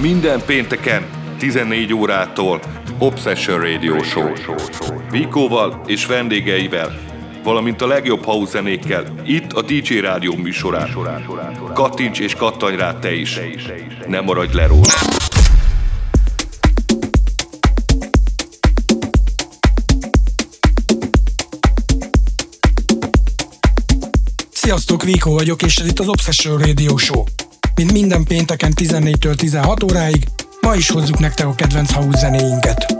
Minden pénteken 14 órától Obsession Radio Show. Vikóval és vendégeivel, valamint a legjobb house zenékkel itt a DJ Rádió műsorán. Kattints és kattanj rá te is. Ne maradj le róla. Sziasztok, Viko vagyok, és ez itt az Obsession Radio Show. Mint minden pénteken 14-től 16 óráig, ma is hozzuk nektek a kedvenc house zenéinket.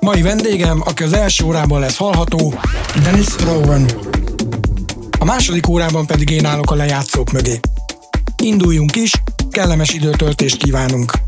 Mai vendégem, aki az első órában lesz hallható, Dennis Rowan. A második órában pedig én állok a lejátszók mögé. Induljunk is, kellemes időtöltést kívánunk!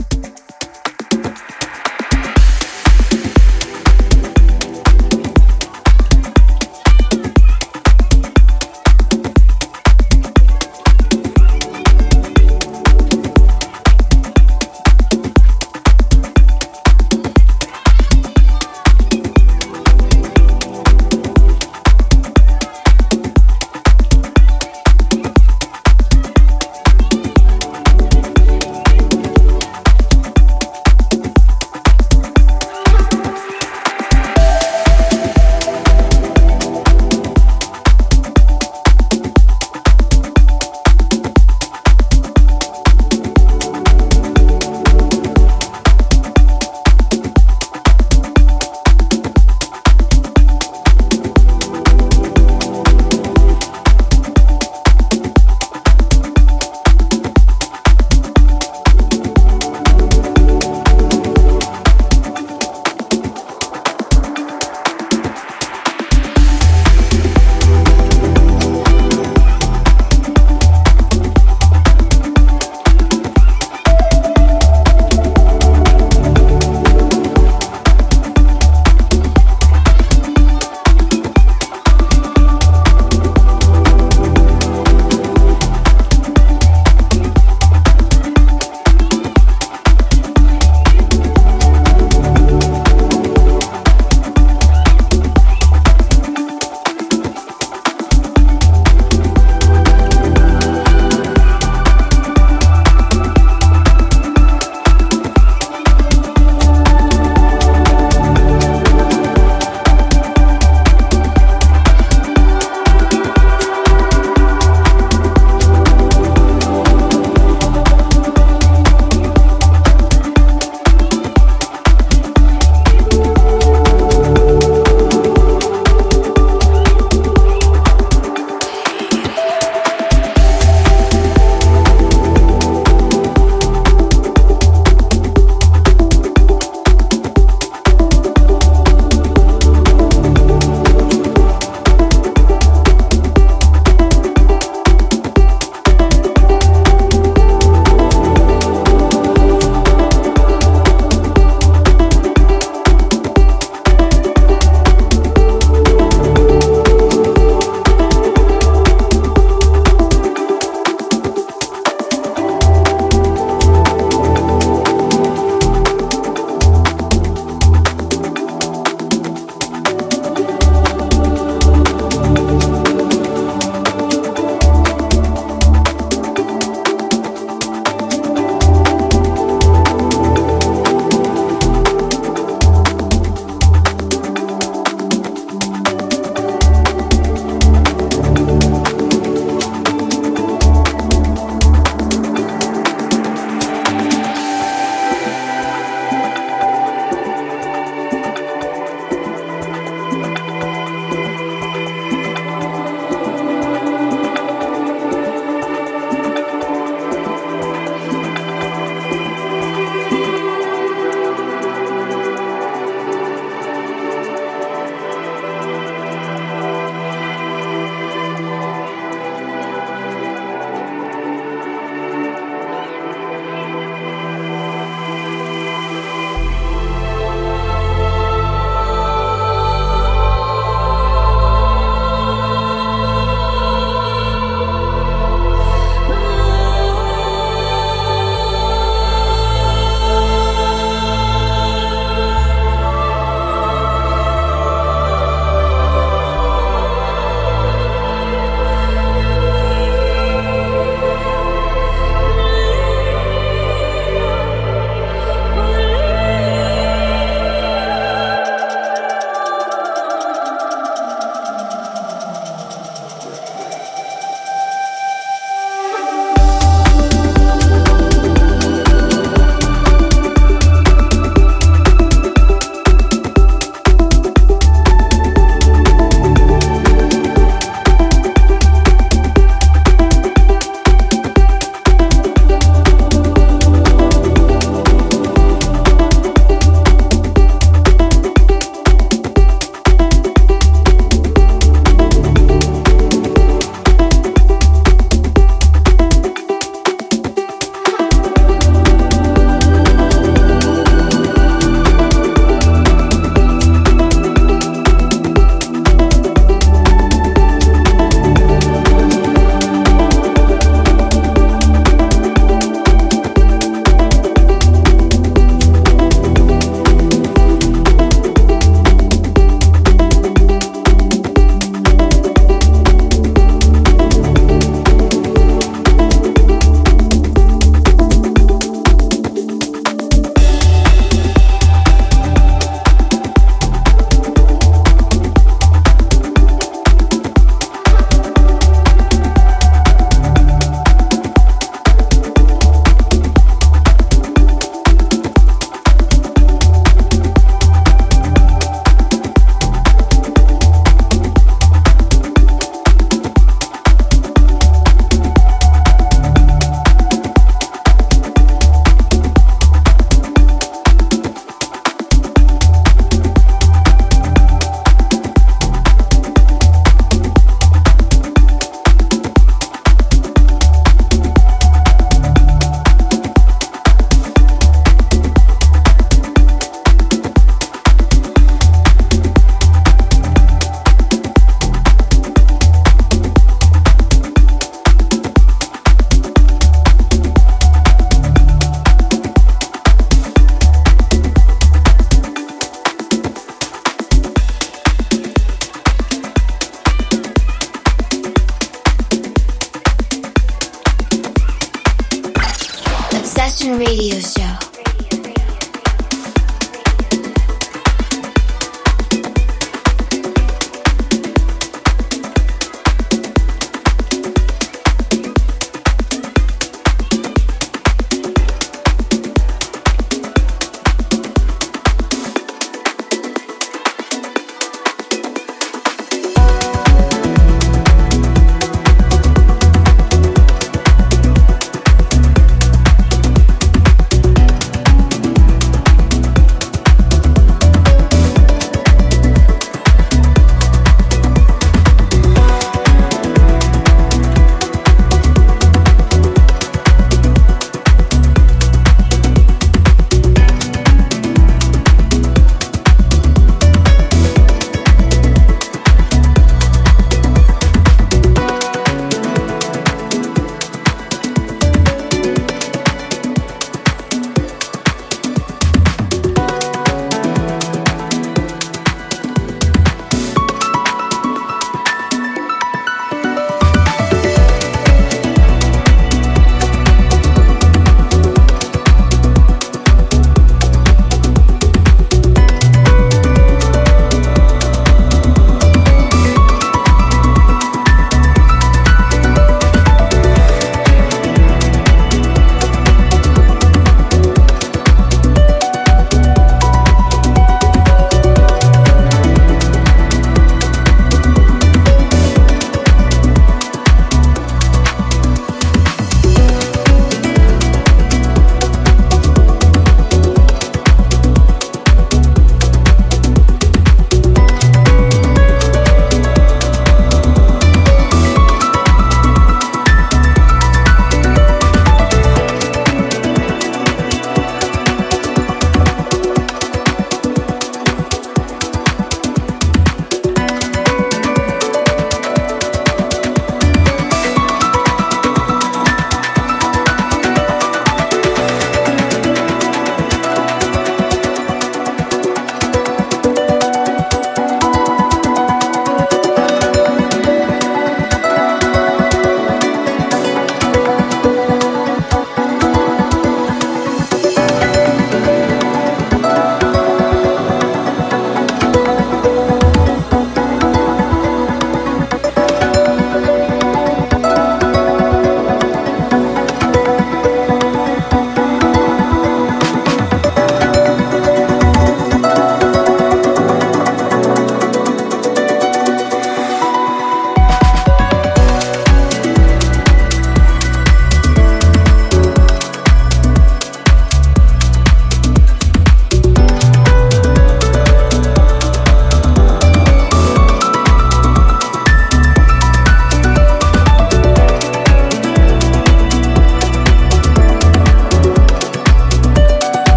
Radio Show.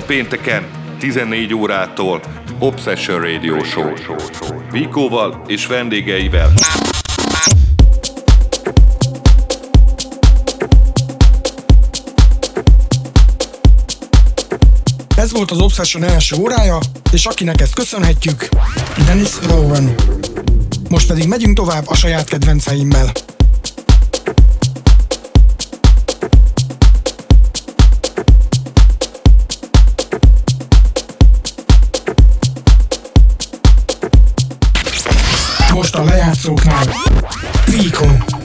Pénteken 14 órától Obsession Radio Show. Vikóval és vendégeivel. Ez volt az Obsession első órája, és akinek ezt köszönhetjük, Dennis Rowan. Most pedig megyünk tovább a saját kedvenceimmel. Most a lejátszóknál. Vico.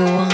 You want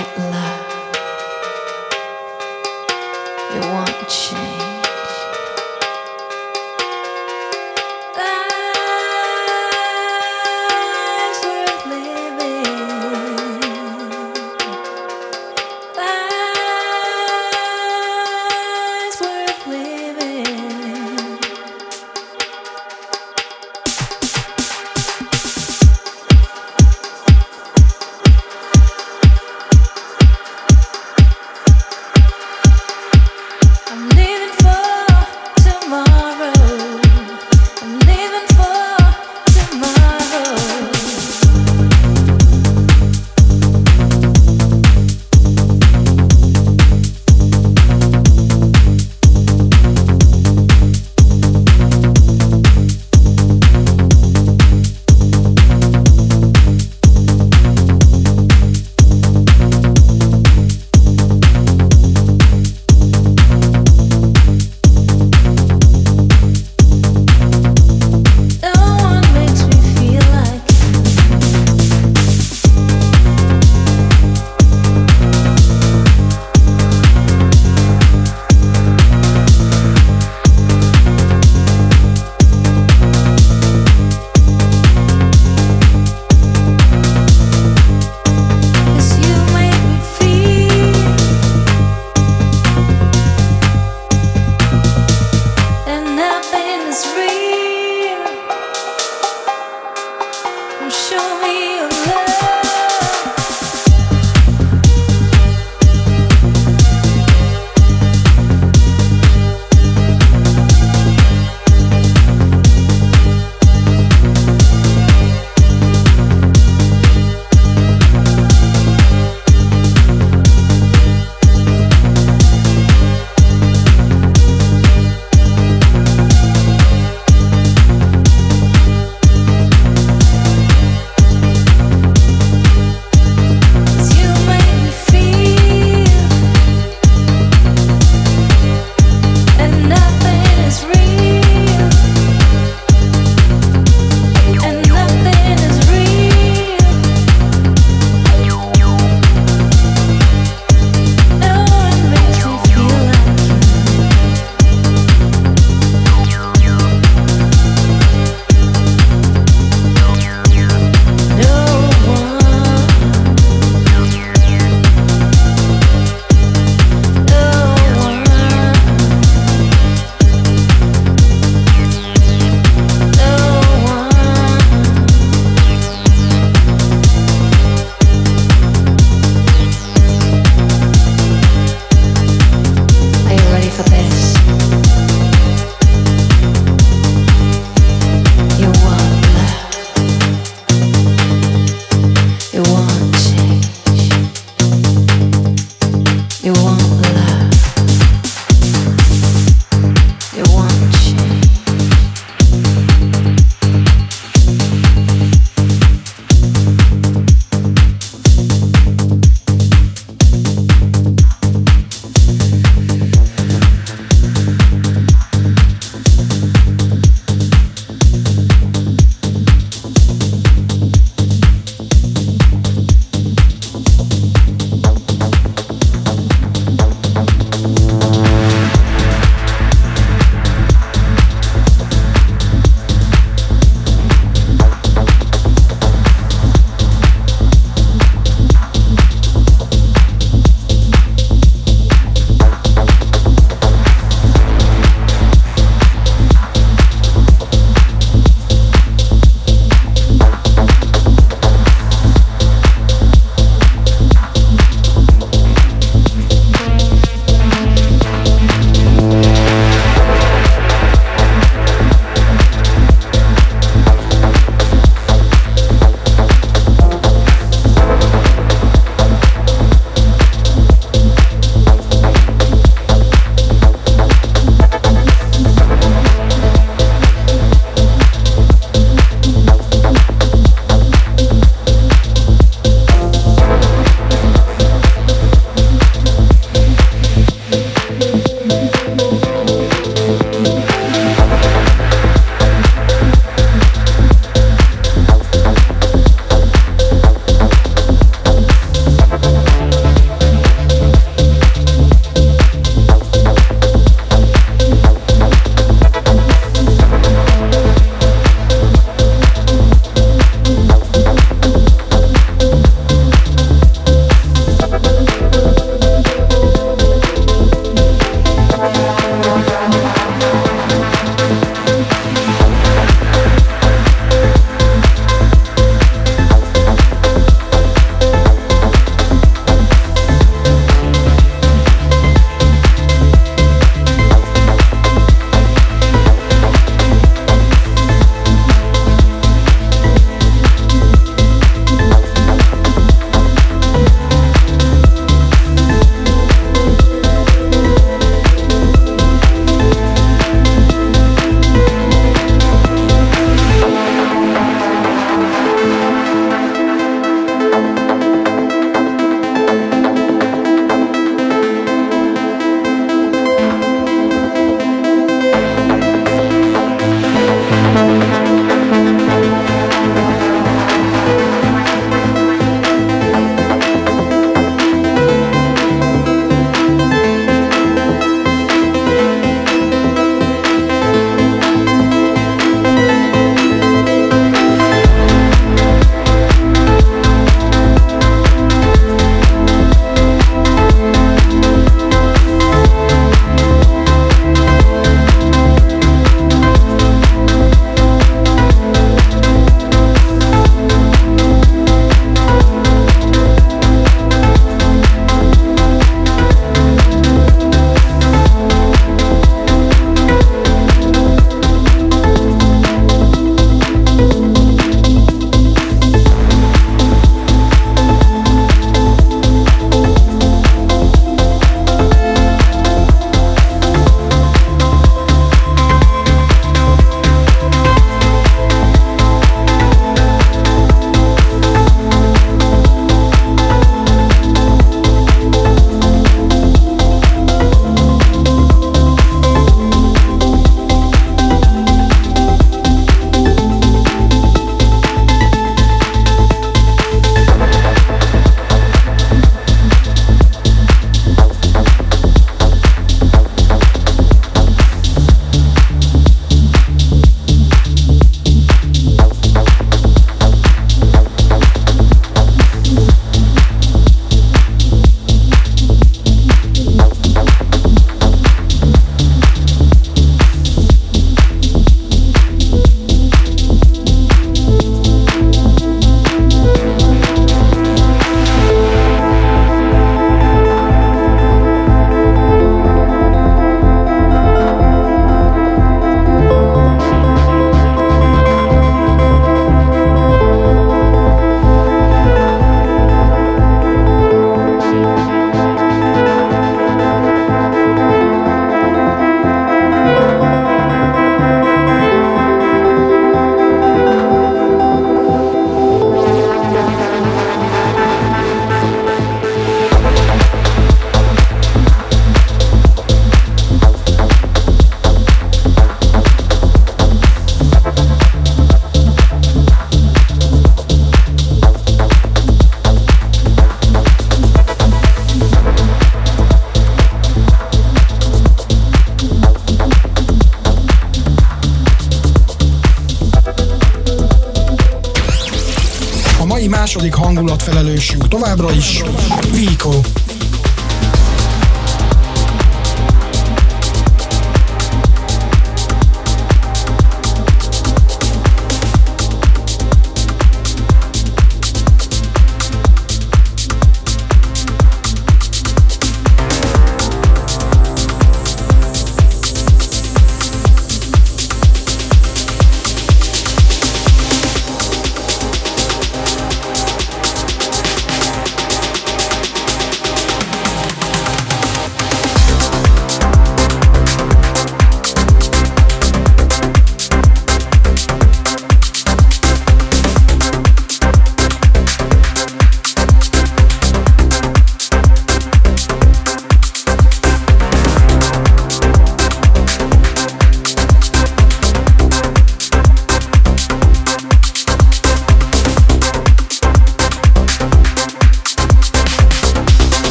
hangulatfelelősünk továbbra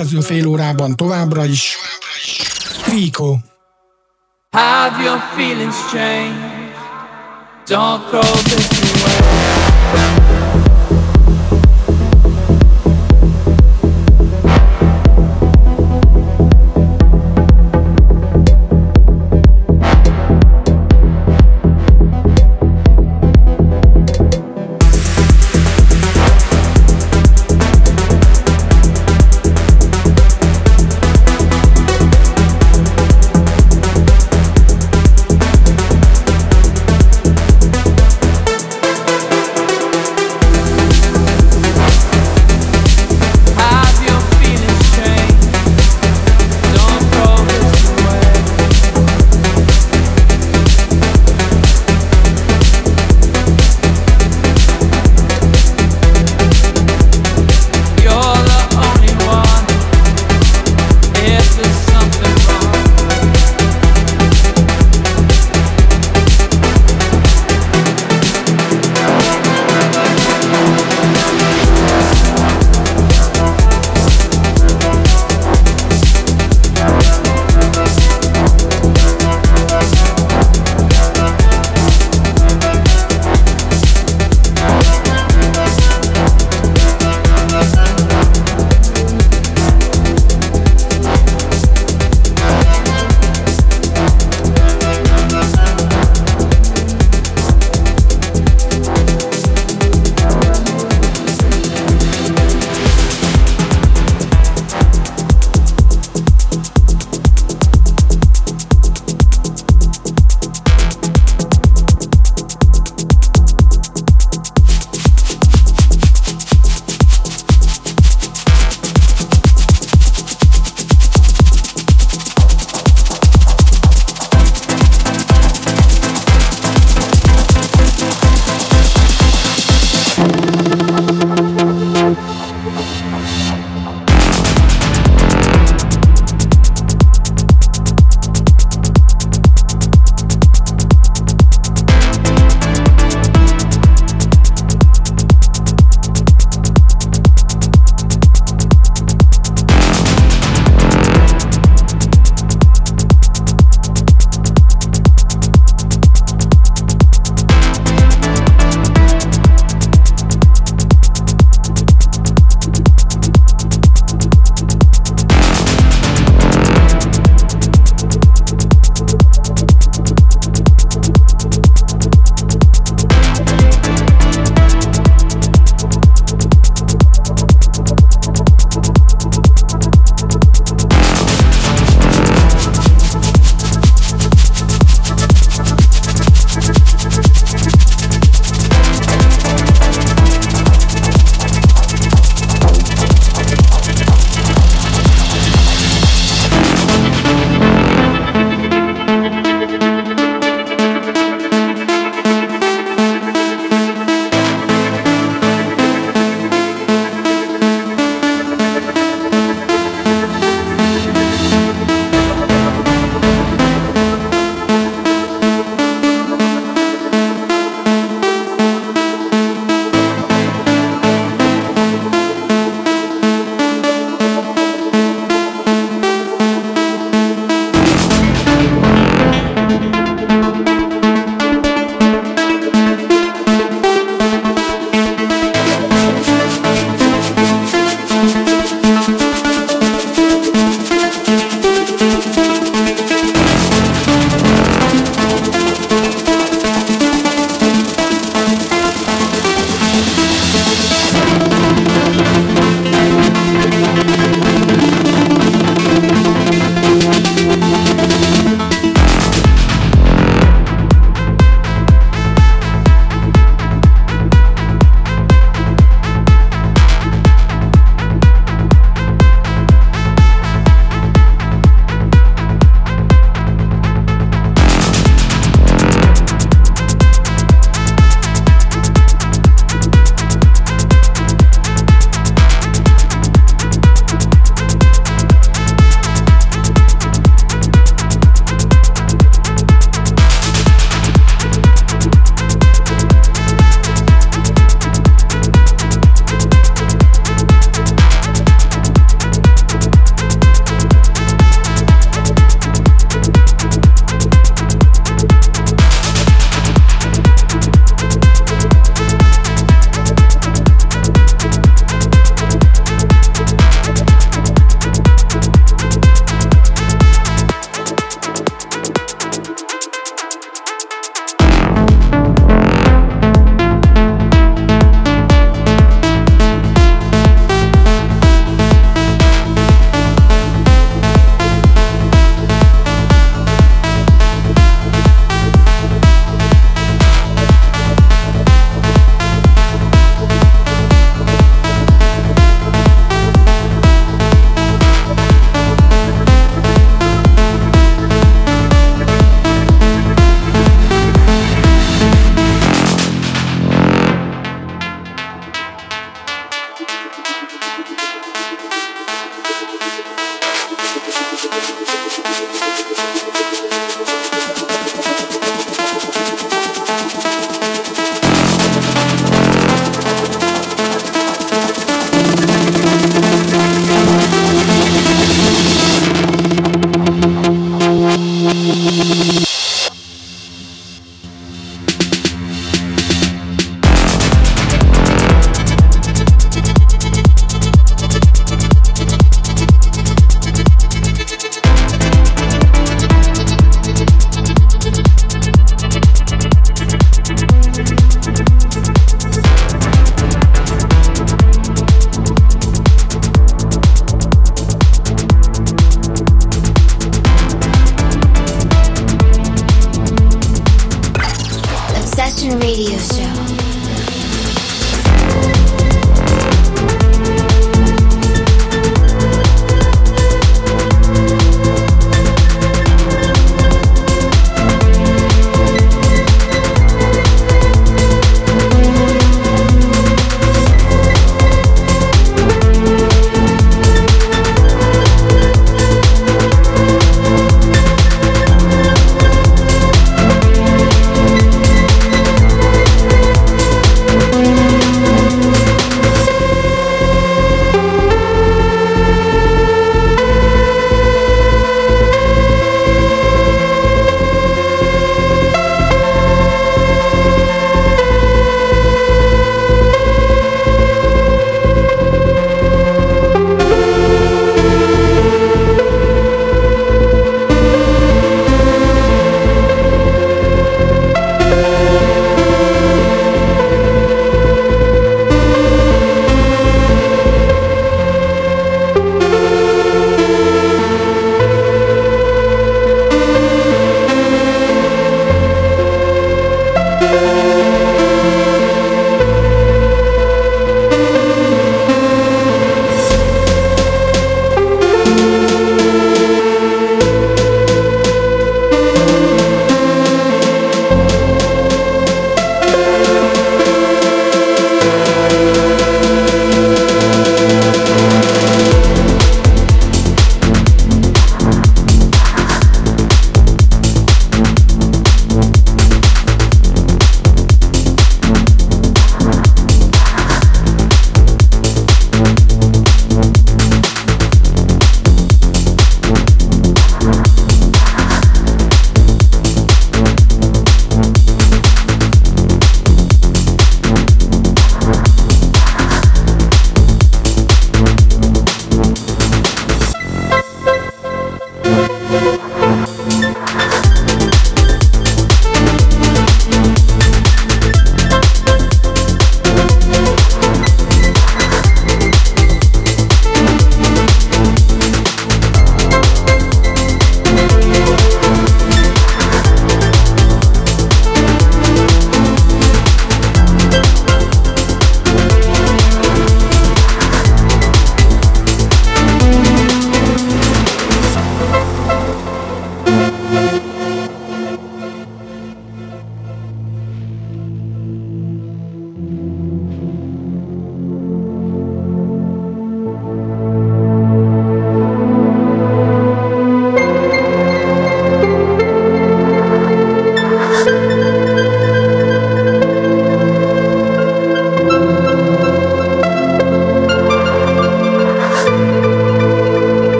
következő fél órában továbbra is Vico. Have your feelings changed? Don't throw this away.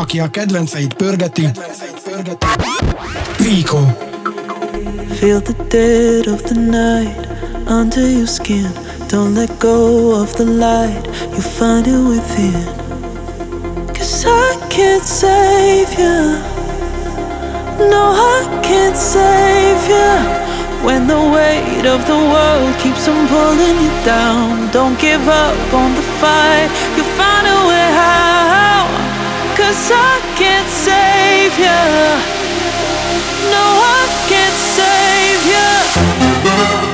Aki a kedvenceit pörgeti. Feel the dead of the night under your skin. Don't let go of the light, you find it within. Cause I can't save you. No, I can't save you. When the weight of the world keeps on pulling you down, don't give up on the fight, you find a way out. Cause I can't save you. No, I can't save you.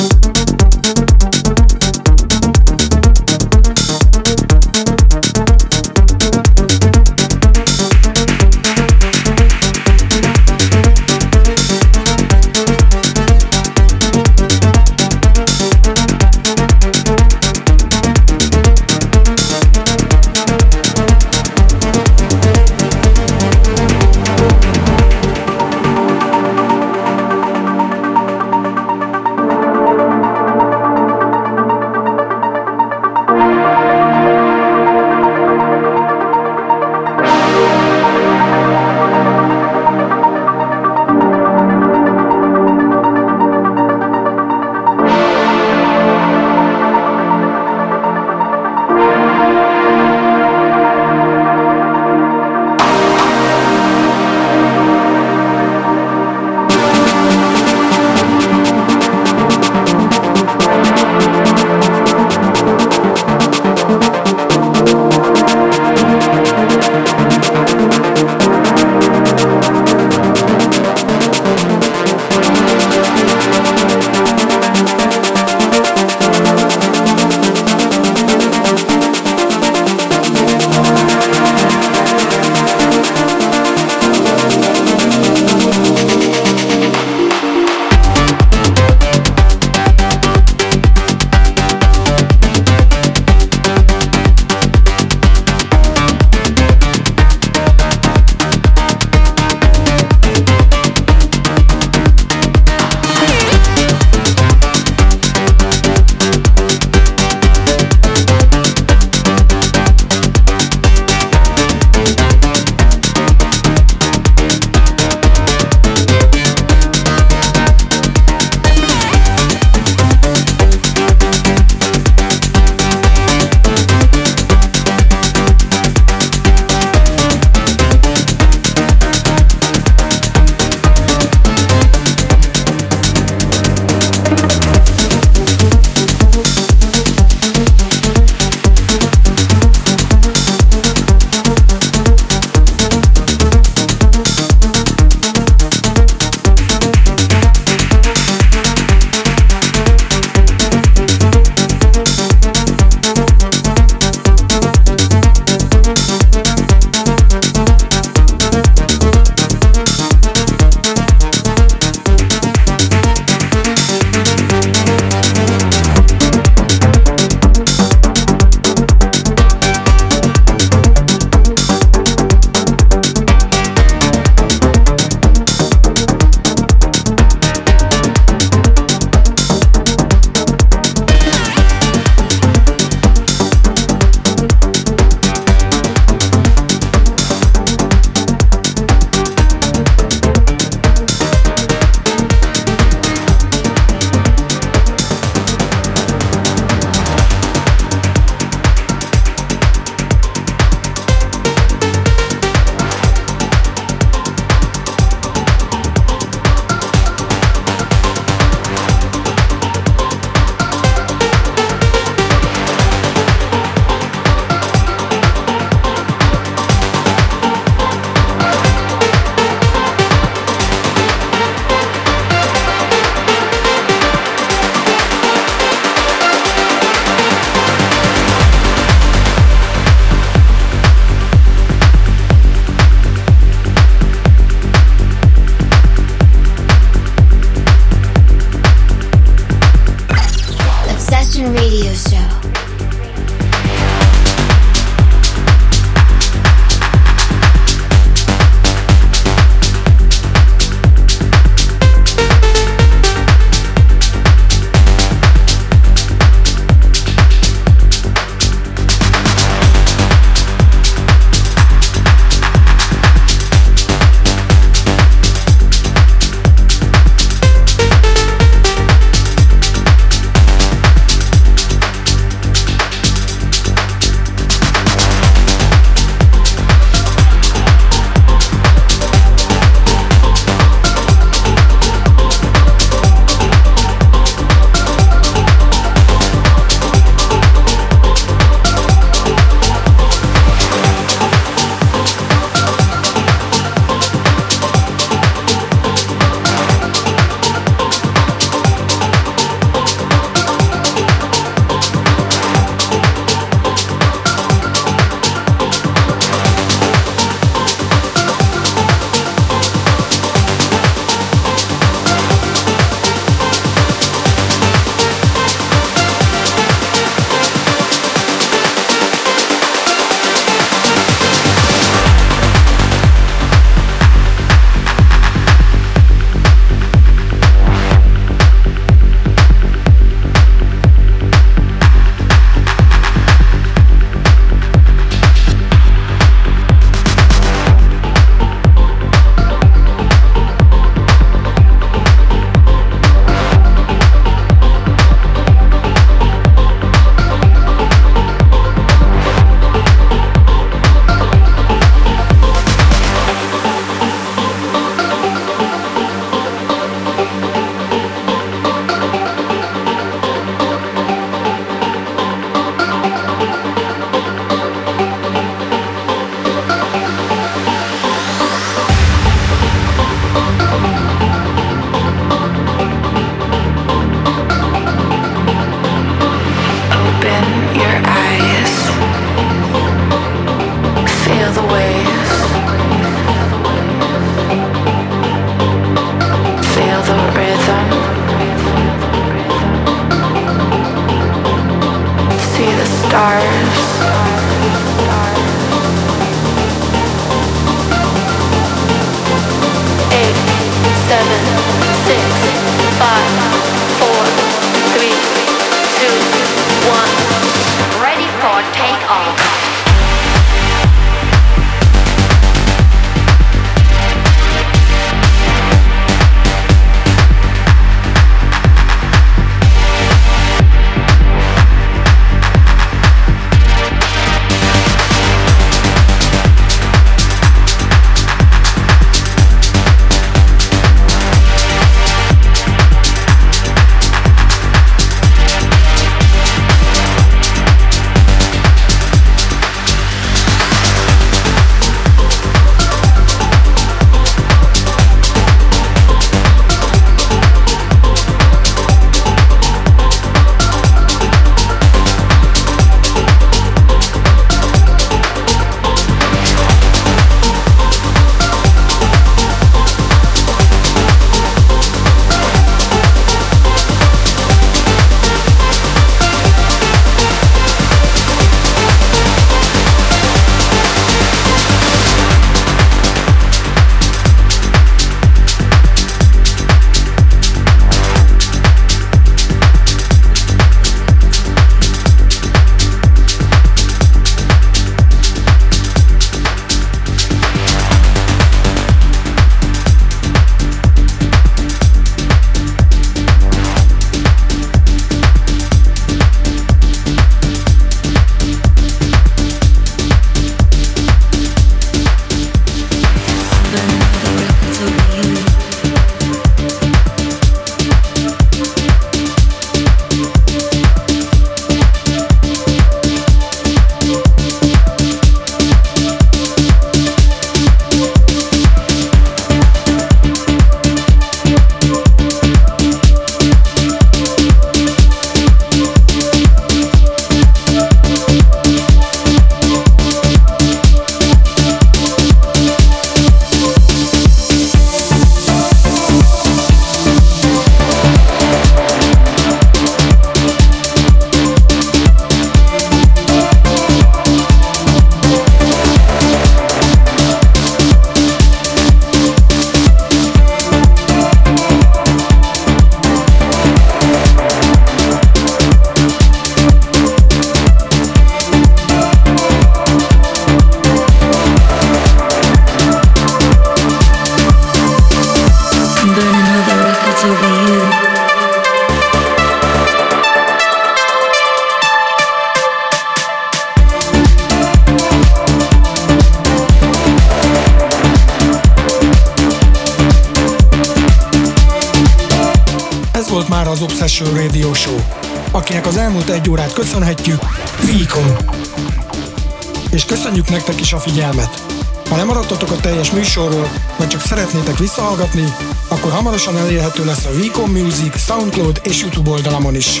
Visszahallgatni, akkor hamarosan elérhető lesz a Vicom Music, Soundcloud és YouTube oldalamon is.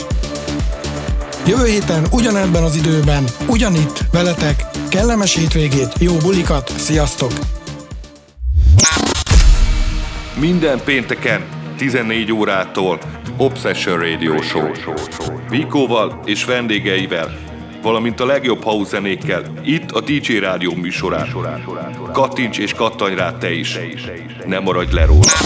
Jövő héten ugyanebben az időben, ugyanitt, veletek, kellemes hétvégét, jó bulikat, sziasztok! Minden pénteken 14 órától Obsession Radio Show. Vikóval és vendégeivel, valamint a legjobb house zenékkel, itt a DJ Rádió műsorán. Kattints és kattanj rá te is. Nem maradj le róla.